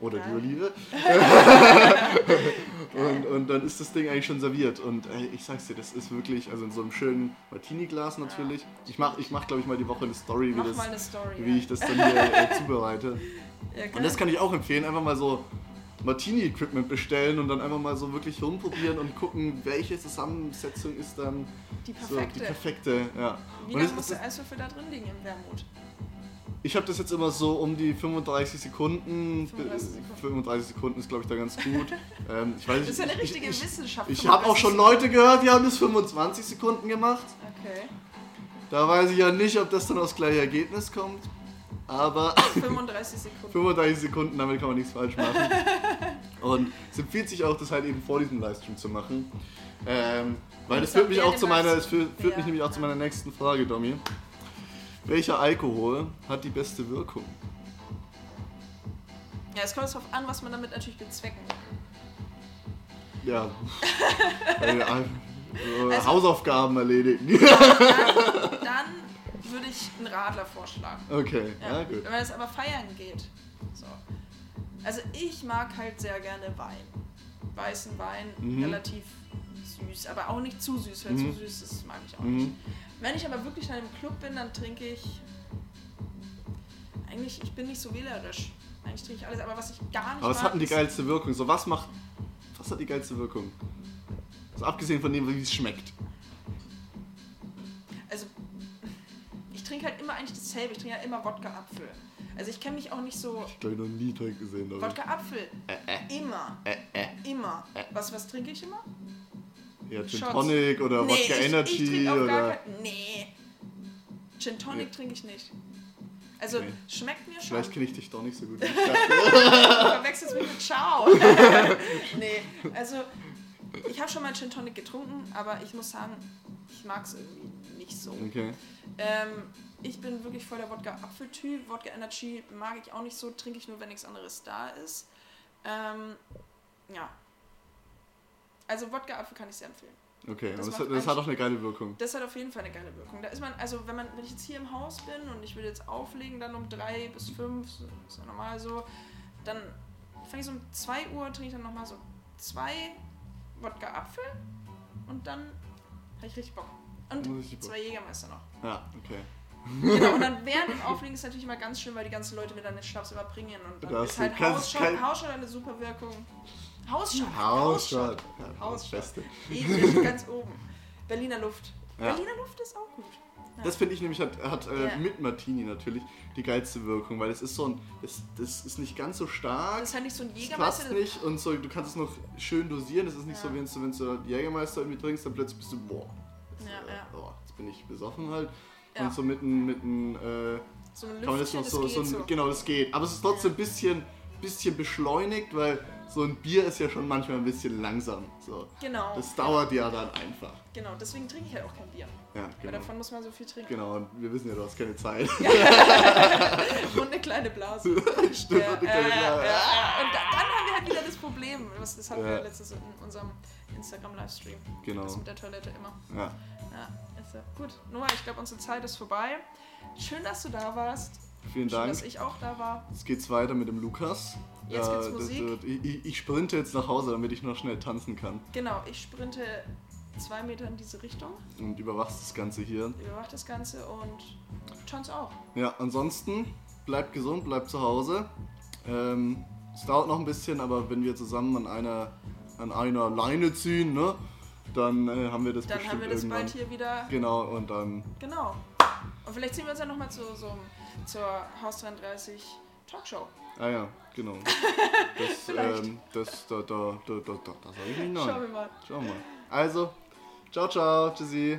[SPEAKER 2] oder die
[SPEAKER 1] Geil.
[SPEAKER 2] Olive. und, und dann ist das Ding eigentlich schon serviert. Und ey, ich sag's dir, das ist wirklich, also in so einem schönen Martini-Glas natürlich. Ich mach, ich mach glaube ich mal die Woche eine Story, wie, das,
[SPEAKER 1] eine Story.
[SPEAKER 2] wie ich das dann hier äh, zubereite. Und das kann ich auch empfehlen, einfach mal so Martini-Equipment bestellen und dann einfach mal so wirklich rumprobieren und gucken, welche Zusammensetzung ist dann
[SPEAKER 1] die
[SPEAKER 2] so
[SPEAKER 1] perfekte.
[SPEAKER 2] die perfekte. Ja.
[SPEAKER 1] Wie lange muss der Eiswürfel da drin liegen im Wermut?
[SPEAKER 2] Ich habe das jetzt immer so um die 35 Sekunden.
[SPEAKER 1] 35 Sekunden.
[SPEAKER 2] 35 Sekunden ist, glaube ich, da ganz gut. ähm, ich weiß,
[SPEAKER 1] Das ist ja eine
[SPEAKER 2] ich,
[SPEAKER 1] richtige
[SPEAKER 2] ich,
[SPEAKER 1] Wissenschaft.
[SPEAKER 2] Ich, ich habe auch schon
[SPEAKER 1] 35
[SPEAKER 2] Leute gehört, die haben das 25 Sekunden gemacht.
[SPEAKER 1] Okay.
[SPEAKER 2] Da weiß ich ja nicht, ob das dann aufs gleiche Ergebnis kommt. Aber
[SPEAKER 1] 35 Sekunden.
[SPEAKER 2] 35 Sekunden, damit kann man nichts falsch machen. Und es empfiehlt sich auch, das halt eben vor diesem Livestream zu machen. Ähm, weil das
[SPEAKER 1] Das
[SPEAKER 2] führt mich auch zu meiner, es führt, führt
[SPEAKER 1] Ja.
[SPEAKER 2] mich nämlich auch zu meiner nächsten Frage, Domi. Welcher Alkohol hat die beste Wirkung?
[SPEAKER 1] Ja, es kommt darauf an, was man damit natürlich bezwecken will.
[SPEAKER 2] Ja. äh, äh,
[SPEAKER 1] Also-
[SPEAKER 2] Hausaufgaben erledigen.
[SPEAKER 1] Dann, dann würde ich einen Radler vorschlagen.
[SPEAKER 2] okay, ja,
[SPEAKER 1] Ja,
[SPEAKER 2] gut.
[SPEAKER 1] Wenn es aber feiern geht. So. Also ich mag halt sehr gerne Wein. Weißen Wein,
[SPEAKER 2] Mhm.
[SPEAKER 1] relativ süß, aber auch nicht zu süß, weil
[SPEAKER 2] Mhm.
[SPEAKER 1] zu süß ist, mag ich auch
[SPEAKER 2] Mhm.
[SPEAKER 1] nicht. Wenn ich aber wirklich in einem Club bin, dann trinke ich. Eigentlich, ich bin nicht so wählerisch. Eigentlich trinke ich alles, aber was ich gar nicht
[SPEAKER 2] Aber was hat denn die geilste Wirkung? So, was macht. Was hat die geilste Wirkung? Also abgesehen von dem, wie es schmeckt.
[SPEAKER 1] Also, ich trinke halt immer eigentlich dasselbe. Ich trinke ja immer Wodka-Apfel. Also ich kenne mich auch nicht so.
[SPEAKER 2] Ich glaube, ich noch nie Teig gesehen.
[SPEAKER 1] Wodka-Apfel.
[SPEAKER 2] äh,
[SPEAKER 1] Immer.
[SPEAKER 2] äh, äh.
[SPEAKER 1] Immer. Was, was trinke ich immer?
[SPEAKER 2] Ja, Gin
[SPEAKER 1] Shots.
[SPEAKER 2] Tonic oder Wodka
[SPEAKER 1] ich,
[SPEAKER 2] Energy
[SPEAKER 1] ich trinke auf gar
[SPEAKER 2] oder.
[SPEAKER 1] kein, Nee. Gin Tonic
[SPEAKER 2] Nee.
[SPEAKER 1] trinke ich nicht. Also,
[SPEAKER 2] Okay.
[SPEAKER 1] schmeckt mir schon.
[SPEAKER 2] Vielleicht kenne ich dich doch nicht so gut. wie ich
[SPEAKER 1] Du verwechselst mich mit Ciao. nee, also ich habe schon mal Gin Tonic getrunken, aber ich muss sagen, ich mag es irgendwie nicht so.
[SPEAKER 2] okay.
[SPEAKER 1] Ähm, ich bin wirklich voll der Wodka-Apfel-Typ. Wodka Energy mag ich auch nicht so, trinke ich nur, wenn nichts anderes da ist. Ähm, ja. Also Wodka-Apfel kann ich sehr empfehlen.
[SPEAKER 2] Okay,
[SPEAKER 1] Das
[SPEAKER 2] das, das hat auch eine geile Wirkung.
[SPEAKER 1] Das hat auf jeden Fall eine geile Wirkung. Da ist man, also wenn man, wenn ich jetzt hier im Haus bin und ich will jetzt auflegen, dann um drei bis fünf, so- ist ja normal so, dann fange ich so um 2 Uhr, trinke ich dann nochmal so zwei Wodka Apfel und dann habe ich richtig Bock. Und
[SPEAKER 2] Richtig Bock.
[SPEAKER 1] zwei Jägermeister noch.
[SPEAKER 2] Ja, okay.
[SPEAKER 1] Genau, und dann während dem Auflegen ist natürlich immer ganz schön, weil die ganzen Leute mir dann den Schnaps überbringen und dann
[SPEAKER 2] Das
[SPEAKER 1] ist halt
[SPEAKER 2] kann-
[SPEAKER 1] Hausschott eine super Wirkung. Hausschott.
[SPEAKER 2] Ja, das
[SPEAKER 1] Hausschott.
[SPEAKER 2] Beste.
[SPEAKER 1] Edel, ganz oben. Berliner Luft.
[SPEAKER 2] Ja.
[SPEAKER 1] Berliner Luft ist auch gut. Ja.
[SPEAKER 2] Das finde ich nämlich hat, hat äh,
[SPEAKER 1] Ja.
[SPEAKER 2] mit Martini natürlich die geilste Wirkung, weil es ist so ein, es, das ist nicht ganz so stark,
[SPEAKER 1] Das ist halt nicht so ein Jägermeister.
[SPEAKER 2] passt nicht und so, du kannst es noch schön dosieren. Es ist nicht
[SPEAKER 1] Ja.
[SPEAKER 2] so, wenn du, wenn du Jägermeister irgendwie trinkst, dann plötzlich bist du, boah, jetzt,
[SPEAKER 1] Ja,
[SPEAKER 2] äh,
[SPEAKER 1] ja.
[SPEAKER 2] boah, jetzt bin ich besoffen halt. Und so mit einem, mit einem, äh,
[SPEAKER 1] So ein
[SPEAKER 2] kann man das
[SPEAKER 1] Lüftchen,
[SPEAKER 2] noch
[SPEAKER 1] das
[SPEAKER 2] so,
[SPEAKER 1] geht
[SPEAKER 2] so, ein,
[SPEAKER 1] so.
[SPEAKER 2] genau, das geht. Aber es ist trotzdem ein bisschen, bisschen beschleunigt, weil so ein Bier ist ja schon manchmal ein bisschen langsam. So.
[SPEAKER 1] Genau.
[SPEAKER 2] Das dauert ja dann einfach.
[SPEAKER 1] Genau, deswegen trinke ich halt auch kein Bier.
[SPEAKER 2] Ja,
[SPEAKER 1] Weil
[SPEAKER 2] genau.
[SPEAKER 1] davon muss man so viel trinken.
[SPEAKER 2] Genau, und wir wissen ja, du hast keine Zeit.
[SPEAKER 1] Und eine kleine Blase.
[SPEAKER 2] Stimmt,
[SPEAKER 1] Ja,
[SPEAKER 2] und eine kleine Blase.
[SPEAKER 1] ja. Und da, dann haben wir halt wieder das Problem. Was, das hatten
[SPEAKER 2] Ja.
[SPEAKER 1] wir letztes in unserem Instagram-Livestream.
[SPEAKER 2] Genau.
[SPEAKER 1] Das mit der Toilette immer.
[SPEAKER 2] Ja.
[SPEAKER 1] Ja, ist ja. Gut, Noah, ich glaube, unsere Zeit ist vorbei. Schön, dass du da warst.
[SPEAKER 2] Vielen
[SPEAKER 1] Schön,
[SPEAKER 2] Dank.
[SPEAKER 1] dass ich auch da war.
[SPEAKER 2] Jetzt geht's weiter mit dem Lukas.
[SPEAKER 1] Jetzt gibt's
[SPEAKER 2] das
[SPEAKER 1] Musik.
[SPEAKER 2] wird- ich, ich, ich sprinte jetzt nach Hause, damit ich noch schnell tanzen kann.
[SPEAKER 1] Genau, ich sprinte zwei Meter in diese Richtung,
[SPEAKER 2] Und überwachst das Ganze hier.
[SPEAKER 1] überwache das Ganze und Chance auch.
[SPEAKER 2] Ja, ansonsten bleibt gesund, bleibt zu Hause. Ähm, es dauert noch ein bisschen, aber wenn wir zusammen an einer, an einer Leine ziehen, ne, dann äh, haben wir das
[SPEAKER 1] Dann haben wir das
[SPEAKER 2] irgendwann.
[SPEAKER 1] bald hier wieder.
[SPEAKER 2] Genau, und dann,
[SPEAKER 1] Genau. Und vielleicht sehen wir uns ja nochmal zu, so, zur Haus 33 Talkshow.
[SPEAKER 2] Ah ja, genau. Das, ähm, das, da, da, da, da, da, da sag ich nicht nein.
[SPEAKER 1] Schauen wir mal.
[SPEAKER 2] Schauen wir mal. Also, ciao, ciao, tschüssi.